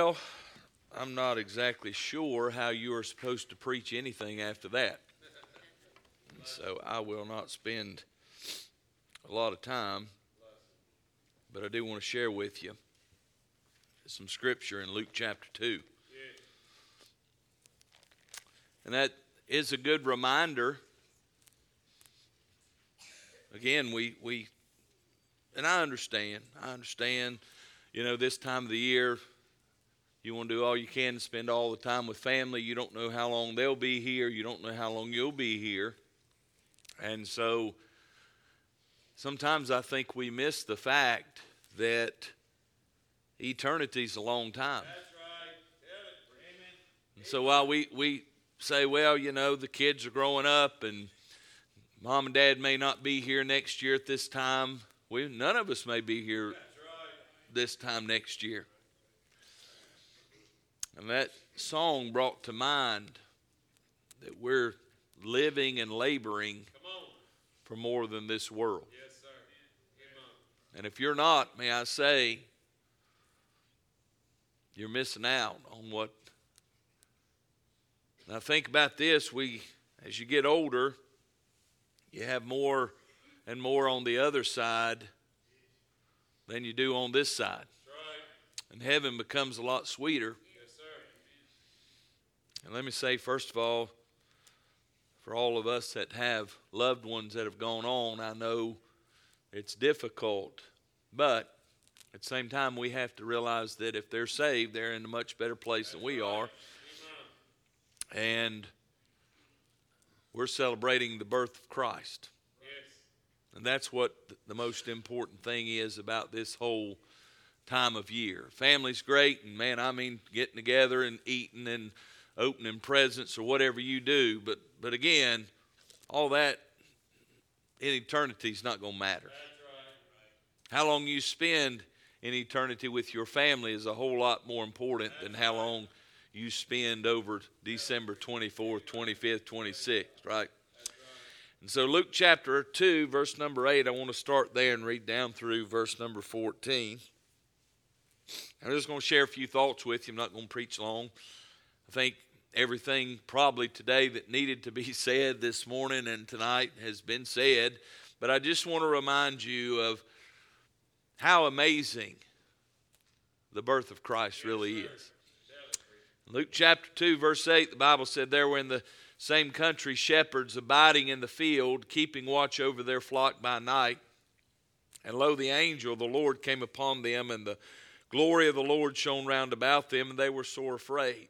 Well, I'm not exactly sure how you are supposed to preach anything after that. so I will not spend a lot of time, but I do want to share with you some scripture in Luke chapter 2. And that is a good reminder. Again, we, we and I understand, I understand, you know, this time of the year, you want to do all you can to spend all the time with family. You don't know how long they'll be here. You don't know how long you'll be here. And so sometimes I think we miss the fact that eternity's a long time. Right. And so while we, we say, well, you know, the kids are growing up and mom and dad may not be here next year at this time, we, none of us may be here this time next year. And that song brought to mind that we're living and laboring for more than this world. Yes, and if you're not, may I say, you're missing out on what. Now, think about this. We, as you get older, you have more and more on the other side than you do on this side. And heaven becomes a lot sweeter and let me say, first of all, for all of us that have loved ones that have gone on, I know it's difficult. But at the same time, we have to realize that if they're saved, they're in a much better place than we are. And we're celebrating the birth of Christ. And that's what the most important thing is about this whole time of year. Family's great, and man, I mean, getting together and eating and opening presents or whatever you do. But but again, all that in eternity is not going to matter. Right. How long you spend in eternity with your family is a whole lot more important than how long you spend over December 24th, 25th, 26th, right? And so, Luke chapter 2, verse number 8, I want to start there and read down through verse number 14. I'm just going to share a few thoughts with you. I'm not going to preach long. I think everything probably today that needed to be said this morning and tonight has been said, but I just want to remind you of how amazing the birth of Christ really is. Luke chapter 2, verse 8, the Bible said, There were in the same country shepherds abiding in the field, keeping watch over their flock by night. And lo, the angel of the Lord came upon them, and the glory of the Lord shone round about them, and they were sore afraid.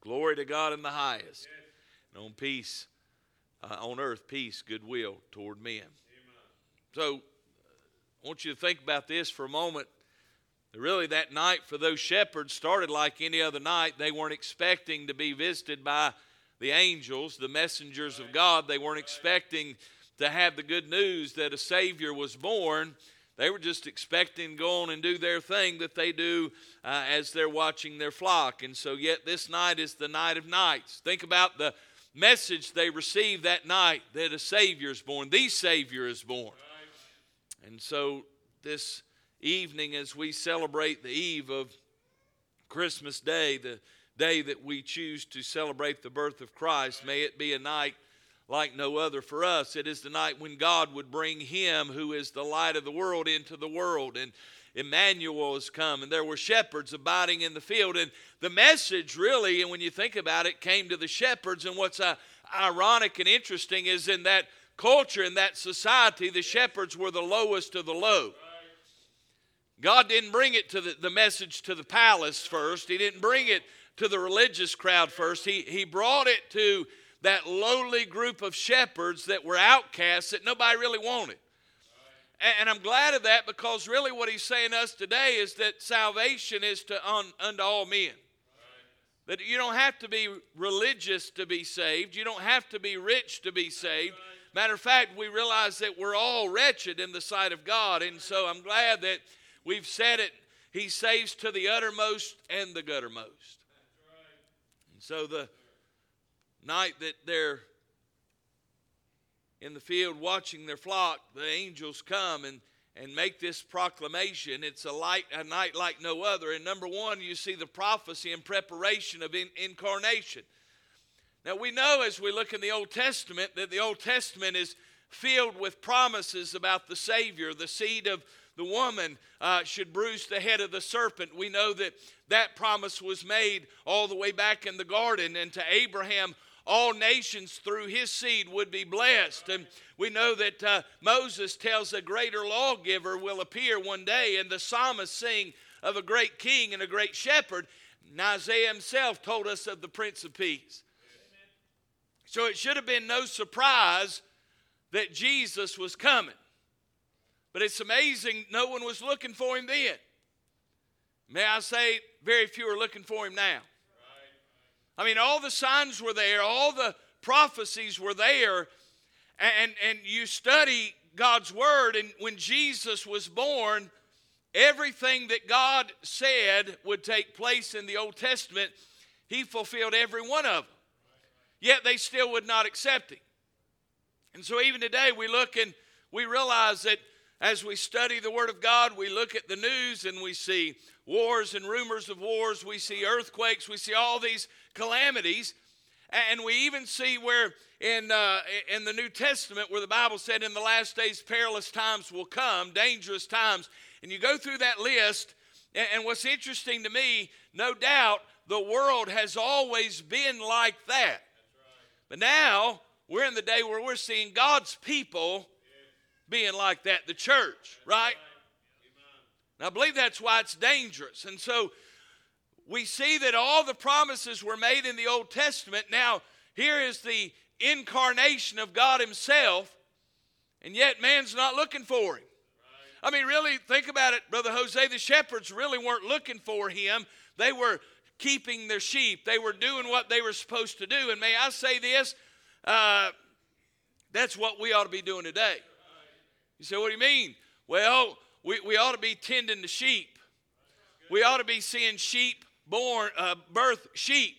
Glory to God in the highest. And on peace, uh, on earth, peace, goodwill toward men. So I want you to think about this for a moment. Really, that night for those shepherds started like any other night. They weren't expecting to be visited by the angels, the messengers of God. They weren't expecting to have the good news that a Savior was born. They were just expecting to go on and do their thing that they do uh, as they're watching their flock. And so, yet, this night is the night of nights. Think about the message they received that night that a Savior is born. The Savior is born. And so, this evening, as we celebrate the eve of Christmas Day, the day that we choose to celebrate the birth of Christ, may it be a night like no other for us. It is the night when God would bring him who is the light of the world into the world. And Emmanuel has come, and there were shepherds abiding in the field. And the message, really, and when you think about it, came to the shepherds. And what's uh, ironic and interesting is in that culture, in that society, the shepherds were the lowest of the low. God didn't bring it to the, the message to the palace first. He didn't bring it to the religious crowd first. He, he brought it to that lowly group of shepherds that were outcasts that nobody really wanted. And I'm glad of that because really what he's saying to us today is that salvation is to un, unto all men. That you don't have to be religious to be saved. You don't have to be rich to be saved. Matter of fact, we realize that we're all wretched in the sight of God. And so I'm glad that we've said it. He saves to the uttermost and the guttermost. And so the night that they're in the field watching their flock, the angels come and, and make this proclamation. It's a, light, a night like no other. And number one, you see the prophecy and preparation of in, incarnation. Now, we know as we look in the Old Testament that the Old Testament is filled with promises about the Savior. The seed of the woman uh, should bruise the head of the serpent. We know that that promise was made all the way back in the garden, and to Abraham, all nations through his seed would be blessed. And we know that uh, Moses tells a greater lawgiver will appear one day, and the psalmist sing of a great king and a great shepherd. And Isaiah himself told us of the Prince of Peace. So it should have been no surprise that Jesus was coming. But it's amazing no one was looking for him then. May I say, very few are looking for him now. I mean, all the signs were there, all the prophecies were there, and, and you study God's word, and when Jesus was born, everything that God said would take place in the Old Testament, he fulfilled every one of them. Yet they still would not accept him. And so even today we look and we realize that as we study the Word of God, we look at the news and we see wars and rumors of wars, we see earthquakes, we see all these calamities. And we even see where in, uh, in the New Testament, where the Bible said, In the last days, perilous times will come, dangerous times. And you go through that list, and what's interesting to me, no doubt, the world has always been like that. Right. But now, we're in the day where we're seeing God's people being like that, the church, right? Now, I believe that's why it's dangerous. And so we see that all the promises were made in the Old Testament. Now, here is the incarnation of God Himself, and yet man's not looking for Him. I mean, really, think about it, Brother Jose. The shepherds really weren't looking for Him, they were keeping their sheep, they were doing what they were supposed to do. And may I say this? Uh, that's what we ought to be doing today. You say, what do you mean? Well, we, we ought to be tending the sheep. We ought to be seeing sheep born, uh, birth sheep.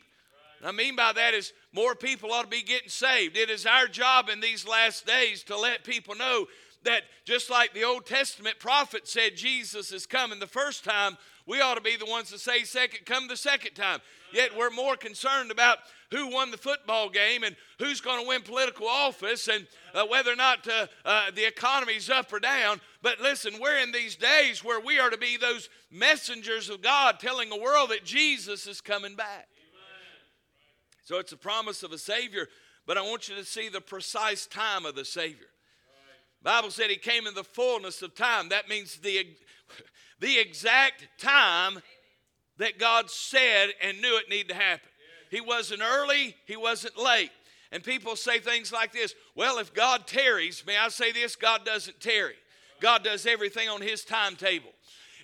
I mean by that is more people ought to be getting saved. It is our job in these last days to let people know that just like the Old Testament prophet said Jesus is coming the first time, we ought to be the ones to say second come the second time. Yet we're more concerned about who won the football game and who's going to win political office and uh, whether or not uh, uh, the economy's up or down. But listen, we're in these days where we are to be those messengers of God telling the world that Jesus is coming back. Amen. So it's a promise of a Savior, but I want you to see the precise time of the Savior. Bible said he came in the fullness of time. That means the, the exact time that God said and knew it needed to happen. He wasn't early, he wasn't late. And people say things like this Well, if God tarries, may I say this? God doesn't tarry. God does everything on his timetable.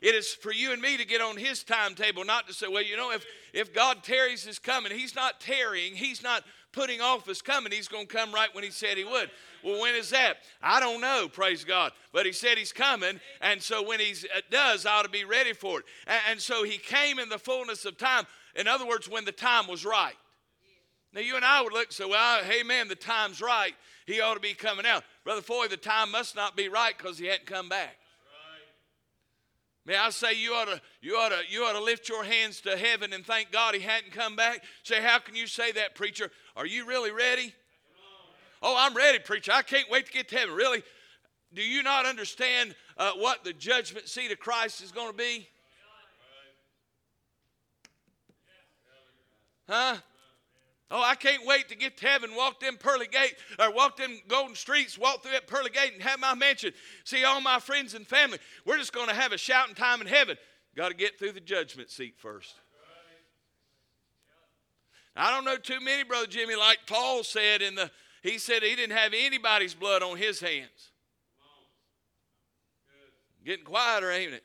It is for you and me to get on his timetable, not to say, well, you know, if, if God tarries his coming, he's not tarrying, he's not putting off his coming, he's going to come right when he said he would. Well, when is that? I don't know, praise God. But he said he's coming, and so when he does, I ought to be ready for it. And so he came in the fullness of time. In other words, when the time was right. Now, you and I would look and say, well, hey, man, the time's right. He ought to be coming out. Brother Foy, the time must not be right because he hadn't come back. May I say you ought to you ought to you ought to lift your hands to heaven and thank God he hadn't come back. Say, how can you say that, preacher? Are you really ready? Oh, I'm ready, preacher. I can't wait to get to heaven. Really? Do you not understand uh, what the judgment seat of Christ is going to be? Huh? Oh, I can't wait to get to heaven, walk them pearly gate, or walk them golden streets, walk through that pearly gate and have my mansion. See all my friends and family. We're just going to have a shouting time in heaven. Got to get through the judgment seat first. I don't know too many, Brother Jimmy, like Paul said in the, he said he didn't have anybody's blood on his hands. Getting quieter, ain't it?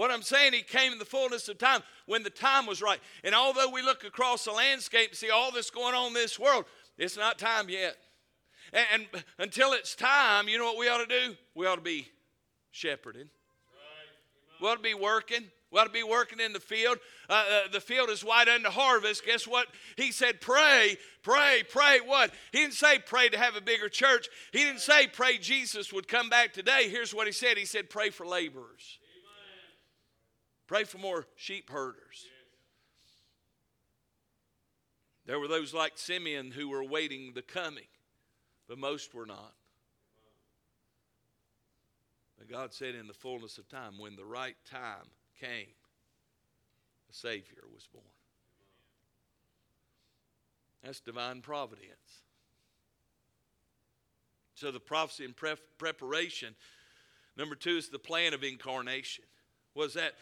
What I'm saying, he came in the fullness of time when the time was right. And although we look across the landscape and see all this going on in this world, it's not time yet. And, and until it's time, you know what we ought to do? We ought to be shepherding. We ought to be working. We ought to be working in the field. Uh, uh, the field is white unto harvest. Guess what? He said, pray, pray, pray. What? He didn't say pray to have a bigger church. He didn't say pray Jesus would come back today. Here's what he said He said, pray for laborers. Pray for more sheep herders. There were those like Simeon who were waiting the coming, but most were not. But God said, in the fullness of time, when the right time came, a Savior was born. That's divine providence. So the prophecy and pre- preparation. Number two is the plan of incarnation. Was that?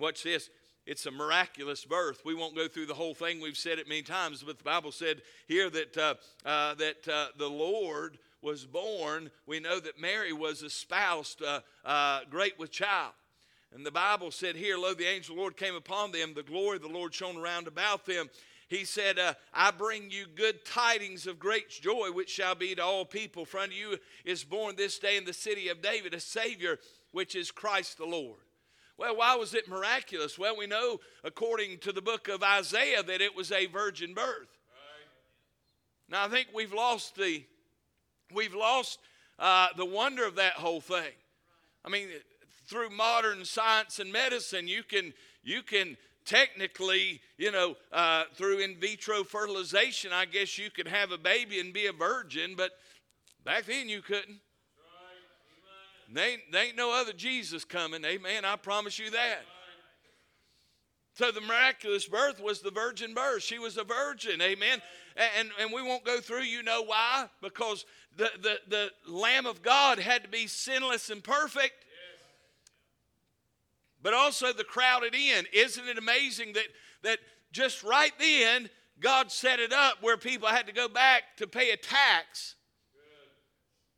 Watch this. It's a miraculous birth. We won't go through the whole thing. We've said it many times, but the Bible said here that uh, uh, that uh, the Lord was born. We know that Mary was espoused, uh, uh, great with child. And the Bible said here, Lo, the angel of the Lord came upon them, the glory of the Lord shone around about them. He said, uh, I bring you good tidings of great joy, which shall be to all people. For unto you is born this day in the city of David a Savior, which is Christ the Lord. Well, why was it miraculous? Well, we know, according to the book of Isaiah, that it was a virgin birth. Right. Now, I think we've lost the, we've lost uh, the wonder of that whole thing. I mean, through modern science and medicine, you can, you can technically, you know, uh, through in vitro fertilization, I guess you could have a baby and be a virgin, but back then you couldn't. There ain't, there ain't no other Jesus coming. Amen. I promise you that. So the miraculous birth was the virgin birth. She was a virgin. Amen. And, and we won't go through, you know why? Because the, the, the Lamb of God had to be sinless and perfect but also the crowded in. Isn't it amazing that, that just right then, God set it up where people had to go back to pay a tax?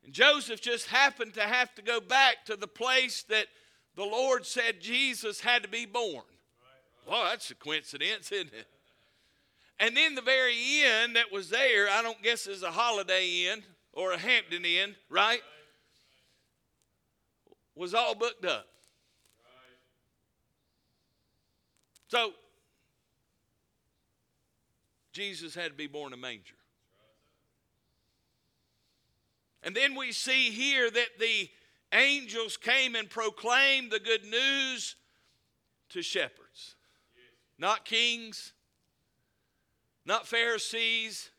And Joseph just happened to have to go back to the place that the Lord said Jesus had to be born. Well, that's a coincidence, isn't it? And then the very inn that was there, I don't guess is a Holiday Inn or a Hampton Inn, right? Was all booked up. So, Jesus had to be born in a manger. And then we see here that the angels came and proclaimed the good news to shepherds, not kings, not Pharisees,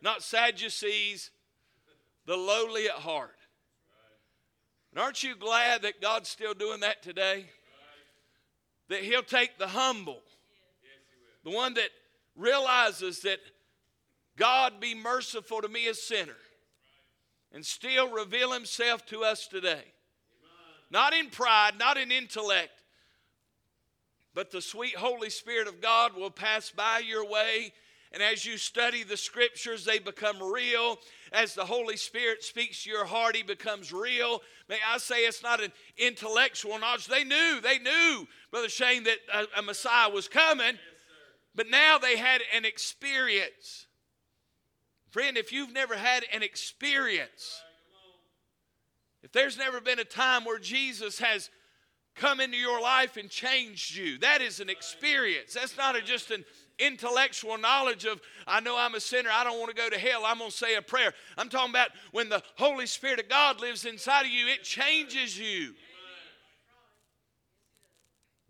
not Sadducees, the lowly at heart. And aren't you glad that God's still doing that today? that he'll take the humble, the one that realizes that God be merciful to me, a sinner, and still reveal himself to us today. Not in pride, not in intellect, but the sweet Holy Spirit of God will pass by your way and as you study the scriptures, they become real. As the Holy Spirit speaks to your heart, He becomes real. May I say it's not an intellectual knowledge. They knew, they knew, Brother Shane, that a, a Messiah was coming, yes, but now they had an experience. Friend, if you've never had an experience, if there's never been a time where Jesus has come into your life and changed you, that is an experience. That's not a, just an intellectual knowledge of, I know I'm a sinner, I don't want to go to hell, I'm going to say a prayer. I'm talking about when the Holy Spirit of God lives inside of you, it changes you.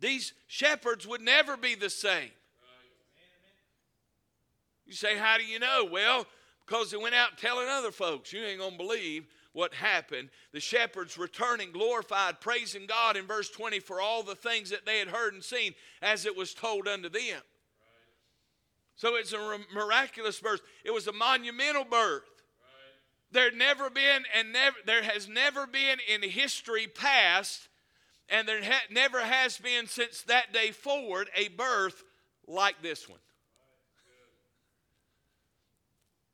These shepherds would never be the same. You say, How do you know? Well, because they went out telling other folks. You ain't going to believe what happened. The shepherds returning, glorified, praising God in verse 20 for all the things that they had heard and seen as it was told unto them. So it's a miraculous birth. It was a monumental birth. Right. There never been and never there has never been in history past, and there ha- never has been since that day forward a birth like this one. Right.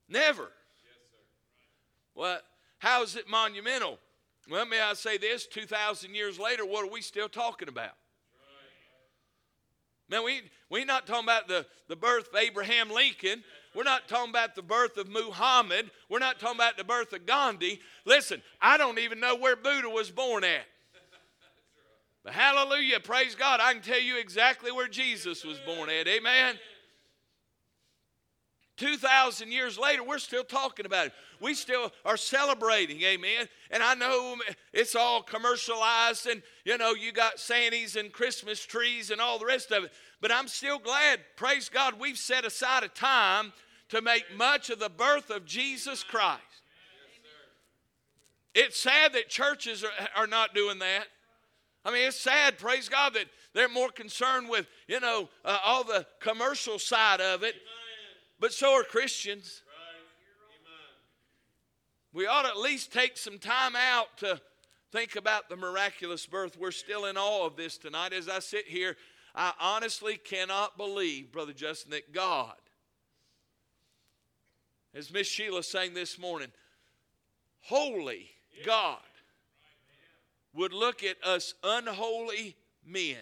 Never. Well, how is it monumental? Well, may I say this? 2,000 years later, what are we still talking about? Man, we we not talking about the, the birth of Abraham Lincoln. We're not talking about the birth of Muhammad. We're not talking about the birth of Gandhi. Listen, I don't even know where Buddha was born at. But hallelujah, praise God. I can tell you exactly where Jesus was born at. Amen. 2,000 years later, we're still talking about it. We still are celebrating, amen. And I know it's all commercialized, and you know, you got Santas and Christmas trees and all the rest of it. But I'm still glad, praise God, we've set aside a time to make much of the birth of Jesus Christ. It's sad that churches are, are not doing that. I mean, it's sad, praise God, that they're more concerned with, you know, uh, all the commercial side of it. But so are Christians. We ought to at least take some time out to think about the miraculous birth. We're still in awe of this tonight. As I sit here, I honestly cannot believe, Brother Justin, that God, as Miss Sheila sang this morning, holy God would look at us unholy men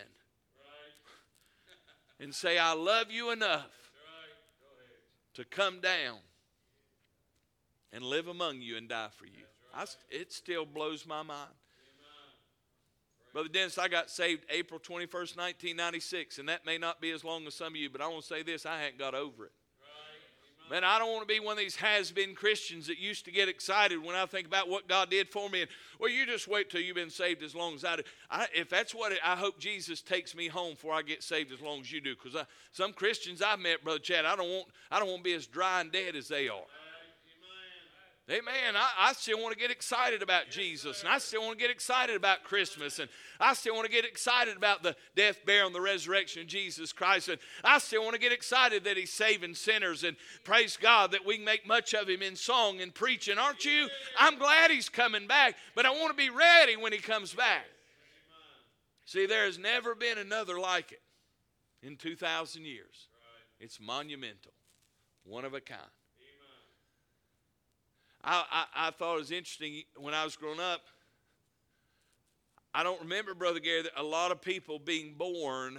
and say, I love you enough to come down and live among you and die for you. I, it still blows my mind. Brother Dennis, I got saved April 21st, 1996, and that may not be as long as some of you, but I want to say this I hadn't got over it. Man, I don't want to be one of these has been Christians that used to get excited when I think about what God did for me. And, well, you just wait till you've been saved as long as I do. I, if that's what it, I hope Jesus takes me home before I get saved as long as you do. Because some Christians I've met, Brother Chad, I don't, want, I don't want to be as dry and dead as they are. Amen. I, I still want to get excited about Jesus, and I still want to get excited about Christmas, and I still want to get excited about the death, burial, and the resurrection of Jesus Christ, and I still want to get excited that He's saving sinners, and praise God that we can make much of Him in song and preaching. Aren't you? I'm glad He's coming back, but I want to be ready when He comes back. See, there has never been another like it in 2,000 years. It's monumental, one of a kind. I, I, I, thought it was interesting when I was growing up. I don't remember, Brother Gary, a lot of people being born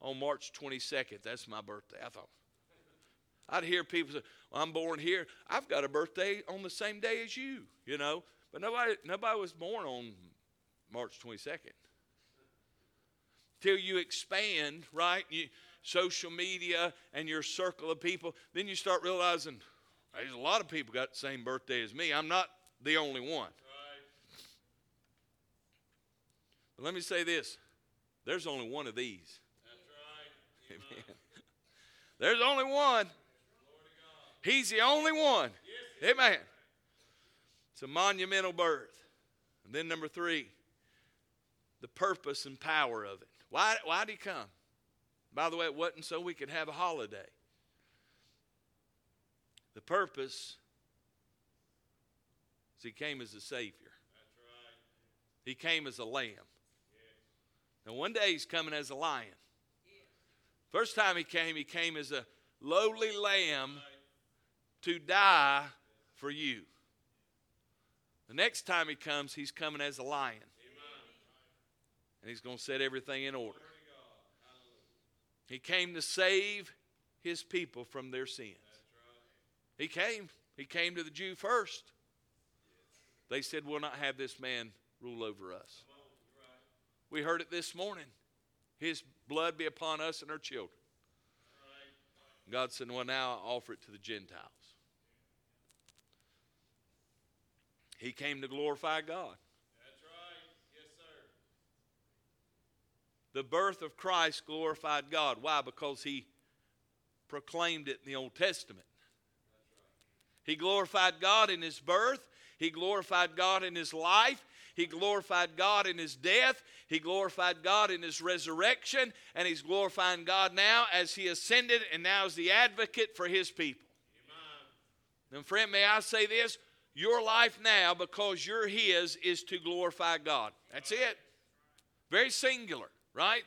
on March 22nd. That's my birthday. I thought. I'd hear people say, well, I'm born here. I've got a birthday on the same day as you, you know. But nobody, nobody was born on March 22nd. Till you expand, right? You, social media and your circle of people, then you start realizing, there's a lot of people got the same birthday as me. I'm not the only one. Right. But let me say this there's only one of these. That's right. Amen. There's only one. He's the only one. Yes, Amen. It's a monumental birth. And then number three, the purpose and power of it. Why, why did he come? By the way, it wasn't so we could have a holiday. The purpose is he came as a Savior. Right. He came as a lamb. Now, one day he's coming as a lion. First time he came, he came as a lowly lamb to die for you. The next time he comes, he's coming as a lion. And he's going to set everything in order. He came to save his people from their sins. He came. He came to the Jew first. They said, We'll not have this man rule over us. We heard it this morning. His blood be upon us and our children. God said, Well, now I offer it to the Gentiles. He came to glorify God. That's right. Yes, sir. The birth of Christ glorified God. Why? Because he proclaimed it in the Old Testament. He glorified God in his birth, he glorified God in his life, he glorified God in his death. He glorified God in his resurrection. And he's glorifying God now as he ascended and now is the advocate for his people. Amen. And friend, may I say this? Your life now, because you're his, is to glorify God. That's it. Very singular, right?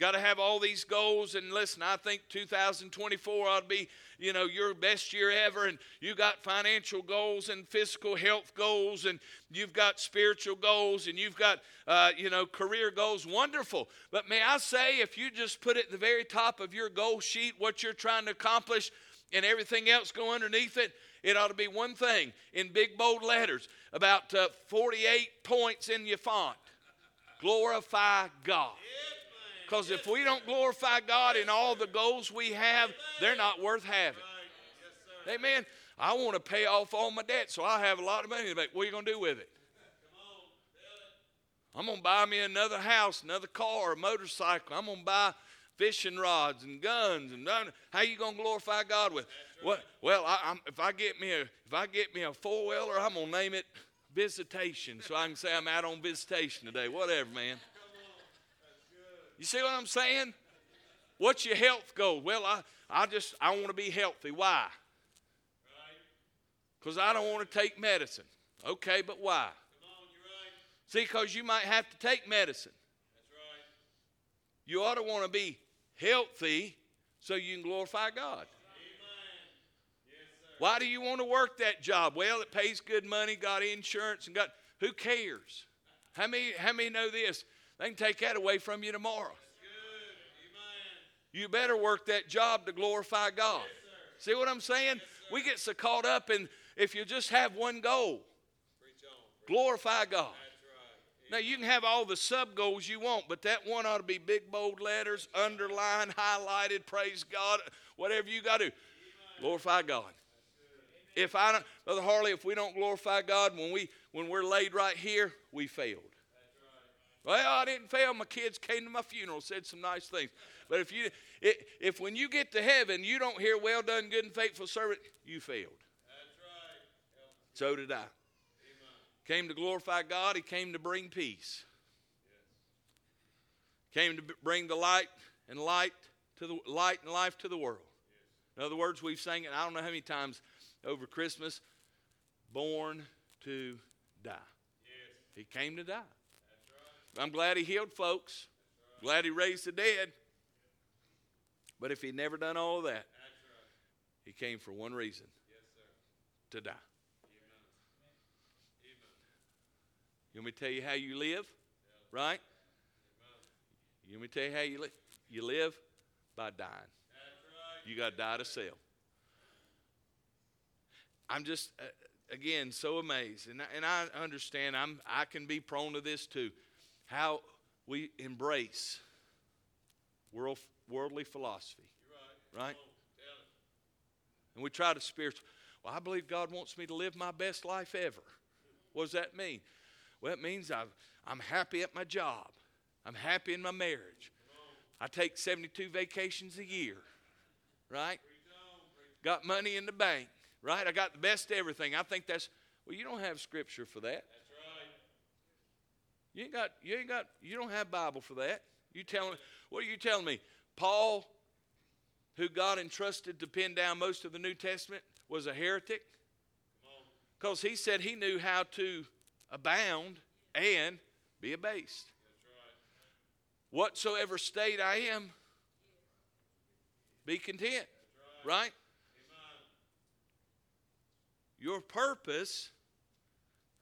Got to have all these goals. And listen, I think 2024 ought to be, you know, your best year ever. And you got financial goals and physical health goals, and you've got spiritual goals, and you've got, uh, you know, career goals. Wonderful. But may I say, if you just put at the very top of your goal sheet what you're trying to accomplish, and everything else go underneath it, it ought to be one thing in big bold letters, about uh, 48 points in your font. Glorify God. Because if we don't glorify God in all the goals we have, they're not worth having. Amen. I want to pay off all my debt, so I have a lot of money bank. What are you going to do with it? I'm going to buy me another house, another car, a motorcycle. I'm going to buy fishing rods and guns and how you going to glorify God with? What? Well, I, if I get me a if I get me a four wheeler, I'm going to name it visitation, so I can say I'm out on visitation today. Whatever, man. You see what I'm saying? What's your health goal? Well, I, I just I want to be healthy. Why? Because I don't want to take medicine. Okay, but why? See, because you might have to take medicine. Right. You ought to want to be healthy so you can glorify God. Why do you want to work that job? Well, it pays good money, got insurance, and got who cares? How many how many know this? They can take that away from you tomorrow. You better work that job to glorify God. Yes, See what I'm saying? Yes, we get so caught up in if you just have one goal, Preach on. glorify God. Right. Now you can have all the sub goals you want, but that one ought to be big bold letters, underlined, highlighted, praise God, whatever you got to do. Glorify God. If I don't, Brother Harley, if we don't glorify God when we when we're laid right here, we failed. Well, I didn't fail. My kids came to my funeral, said some nice things. But if you, it, if when you get to heaven, you don't hear "Well done, good and faithful servant," you failed. That's right. So did I. Came to glorify God. He came to bring peace. Came to bring the light and light to the light and life to the world. In other words, we've sang it. I don't know how many times over Christmas. Born to die. Yes. He came to die. I'm glad he healed folks. Glad he raised the dead. But if he'd never done all that, he came for one reason to die. You want me to tell you how you live? Right? You want me to tell you how you live? You live by dying. You got to die to self. I'm just, uh, again, so amazed. And, and I understand, I'm, I can be prone to this too. How we embrace world, worldly philosophy, You're right. right? Come on. Tell it. And we try to spiritual. Well, I believe God wants me to live my best life ever. What does that mean? Well, it means I've, I'm happy at my job. I'm happy in my marriage. I take 72 vacations a year, right? Preach on. Preach. Got money in the bank, right? I got the best of everything. I think that's well. You don't have scripture for that. Right. You ain't got. You ain't got. You don't have Bible for that. You telling? What are you telling me? Paul, who God entrusted to pin down most of the New Testament, was a heretic because he said he knew how to abound and be abased. Right. Whatsoever state I am, be content. Right? Amen. Your purpose,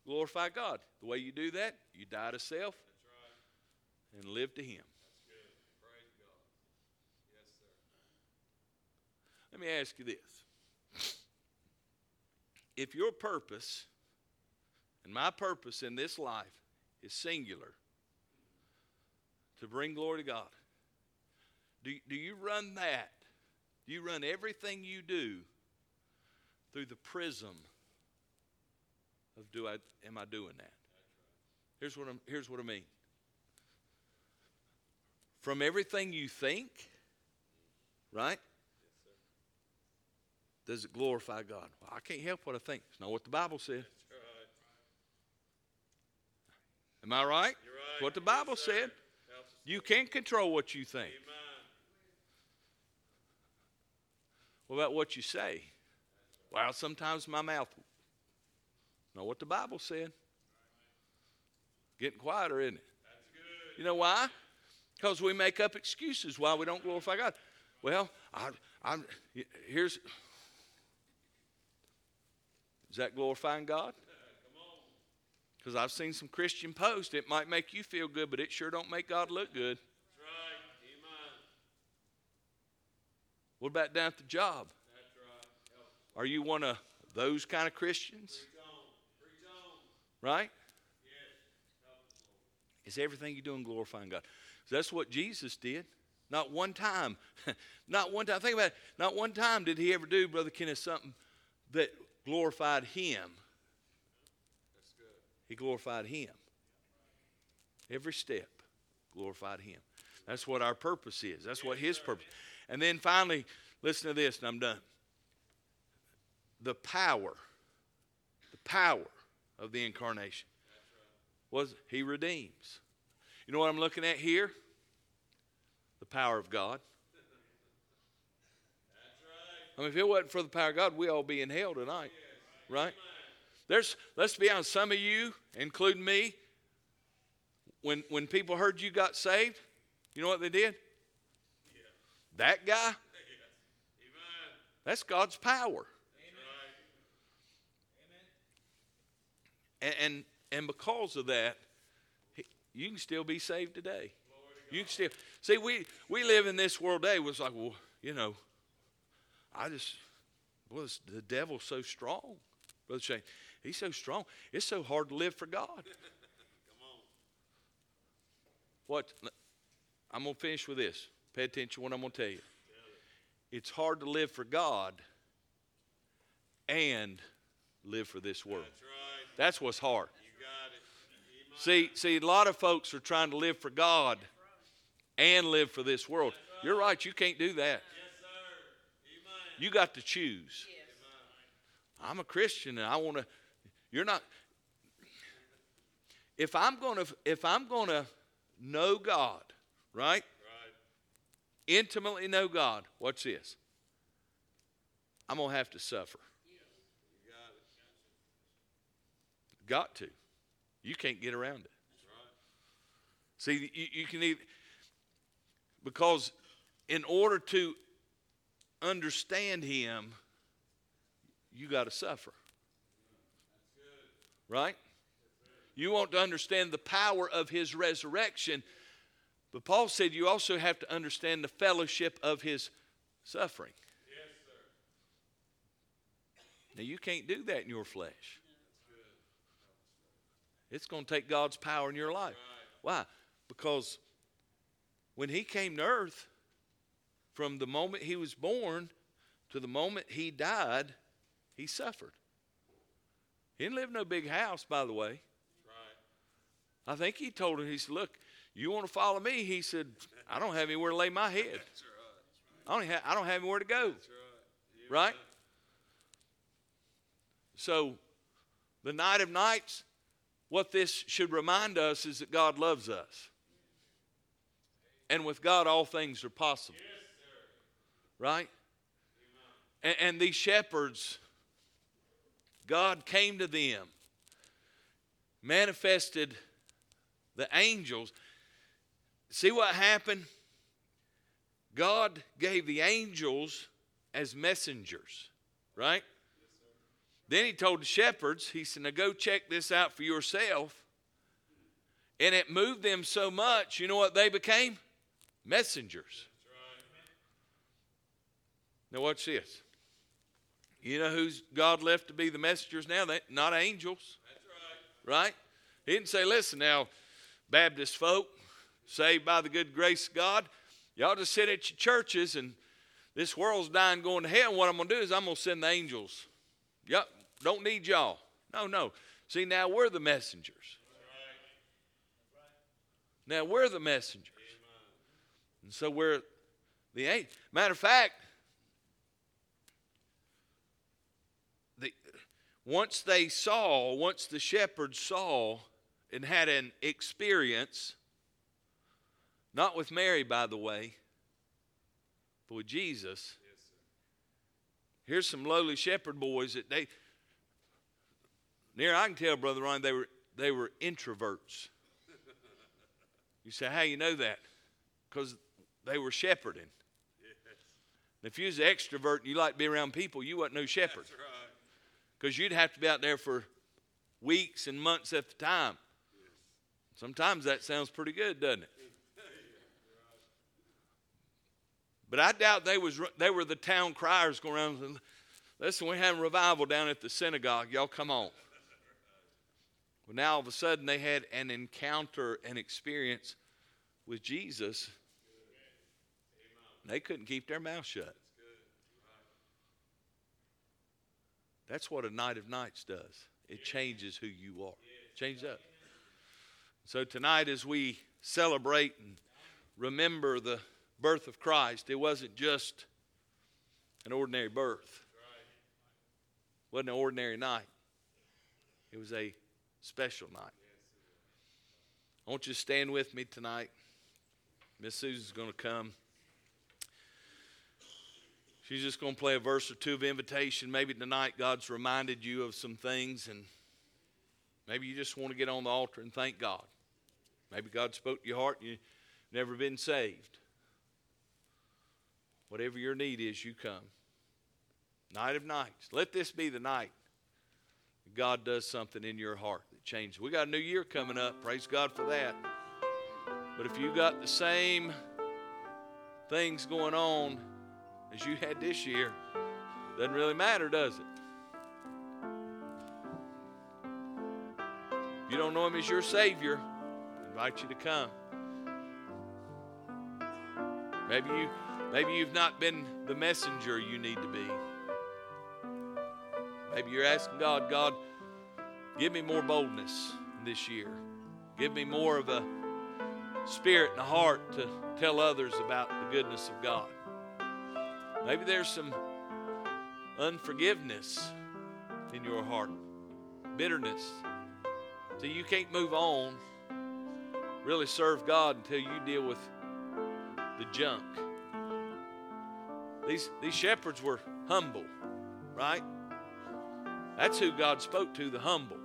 glorify God. The way you do that, you die to self right. and live to Him. Yes. Let me ask you this. If your purpose and my purpose in this life is singular, to bring glory to God, do, do you run that? Do you run everything you do through the prism of do I am I doing that? Here's what I'm, here's what I mean. From everything you think, right? Does it glorify God? Well, I can't help what I think. It's not what the Bible says. Am I right? You're right. What the Bible Yes, said. You can't control what you think. Amen. What about what you say? Well, sometimes my mouth. Know what the Bible said. Getting quieter, isn't it? You know why? Because we make up excuses why we don't glorify God. Well, I, I'm here's is that glorifying God? Because I've seen some Christian posts. It might make you feel good, but it sure don't make God look good. That's right. Amen. What about down at the job? That's right. Are you one of those kind of Christians? Right? Yes. Help us, Lord. Is everything you're doing glorifying God? So that's what Jesus did. Not one time. Not one time. Think about it. Not one time did he ever do, Brother Kenneth, something that glorified him. That's good. He glorified him. Every step glorified him. That's what our purpose is. That's what his purpose. And then finally, listen to this, and I'm done. The power, the power of the incarnation was he redeems. You know what I'm looking at here? The power of God. That's right. I mean, if it wasn't for the power of God, we all be in hell tonight, right? There's, let's be honest, some of you, including me, when when people heard you got saved, you know what they did? That guy, Amen. that's God's power, right. and and, and because of that, you can still be saved today. You can still see we we live in this world today. Was like, well, you know, I just was the devil's so strong, brother Shane. He's so strong. It's so hard to live for God. Come on. What? I'm going to finish with this. Pay attention to what I'm going to tell you. It's hard to live for God and live for this world. That's right. That's what's hard. You got it. Amen. See, see, a lot of folks are trying to live for God and live for this world. You're right. You can't do that. You got to choose. I'm a Christian and I want to. You're not. If I'm going to, if I'm going to know God, right? Intimately know God. what's this. I'm going to have to suffer. Got to. You can't get around it. That's right. See, you, you can either, because in order to understand Him, you got to suffer. Right? You want to understand the power of His resurrection, but Paul said you also have to understand the fellowship of His suffering. Yes, sir. Now, you can't do that in your flesh. It's going to take God's power in your life. Why? Because when He came to earth, from the moment He was born to the moment He died, He suffered. He didn't live in no big house, by the way. Right. I think He told him, He said, Look, you want to follow me? He said, I don't have anywhere to lay my head. That's right. I don't have, I don't have anywhere to go. That's right. Right? So, the night of nights, what this should remind us is that God loves us. And with God, all things are possible. Right? And, and these shepherds, God came to them, manifested the angels. See what happened? God gave the angels as messengers, right? Then he told the shepherds, he said, Now go check this out for yourself. And it moved them so much, you know what they became? Messengers. Right. Now, watch this. You know who's God left to be the messengers now? They, not angels, That's right. right? He didn't say, Listen now, Baptist folk, saved by the good grace of God, y'all just sit at your churches and this world's dying going to hell. And what I'm going to do is I'm going to send the angels. Yep, don't need y'all. No, no. See, now we're the messengers. Now we're the messengers. And so we're the angel. Matter of fact, the, once they saw, once the shepherds saw and had an experience, not with Mary, by the way, but with Jesus. Here's some lowly shepherd boys that they near I can tell, Brother Ron, they were they were introverts. You say, how you know that? because they were shepherding. If you was an extrovert and you like to be around people, you wasn't no shepherd. That's right. Because you'd have to be out there for weeks and months at a time. Sometimes that sounds pretty good, doesn't it? But I doubt they was they were the town criers going around. And, Listen, we're having revival down at the synagogue. Y'all come on. Well, now all of a sudden they had an encounter, an experience with Jesus. They couldn't keep their mouth shut. That's what a night of nights does. It changes who you are. Changes up. So tonight, as we celebrate and remember the birth of Christ, it wasn't just an ordinary birth. It wasn't an ordinary night. It was a special night. I want you to stand with me tonight. Miss Susan's going to come. She's just going to play a verse or two of invitation. Maybe tonight God's reminded you of some things, and maybe you just want to get on the altar and thank God. Maybe God spoke to your heart and you've never been saved. Whatever your need is, you come. Night of nights. Let this be the night God does something in your heart that changes. We got a new year coming up. Praise God for that. But if you got the same things going on as you had this year, doesn't really matter, does it? If you don't know Him as your Savior, I invite you to come. Maybe you, maybe you've not been the messenger you need to be. Maybe you're asking God, God, give me more boldness this year. Give me more of a spirit and a heart to tell others about the goodness of God. Maybe there's some unforgiveness in your heart, bitterness. So you can't move on, really serve God until you deal with the junk. These, these shepherds were humble, right? That's who God spoke to, the humble.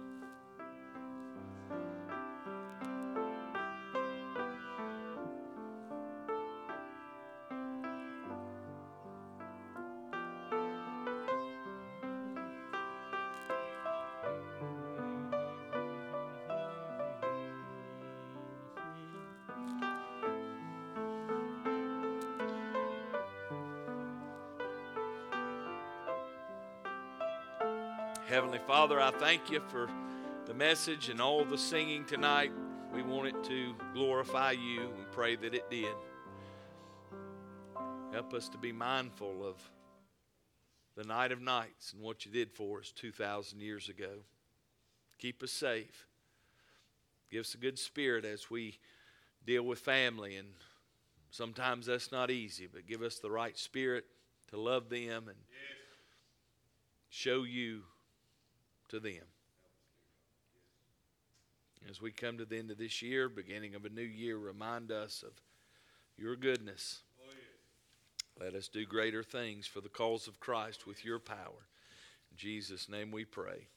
Heavenly Father, I thank you for the message and all the singing tonight. We want it to glorify you. We pray that it did. Help us to be mindful of the night of nights and what you did for us 2,000 years ago. Keep us safe. Give us a good spirit as we deal with family. And sometimes that's not easy, but give us the right spirit to love them and show you to them. As we come to the end of this year, beginning of a new year, remind us of your goodness. Let us do greater things for the cause of Christ with your power. In Jesus' name we pray.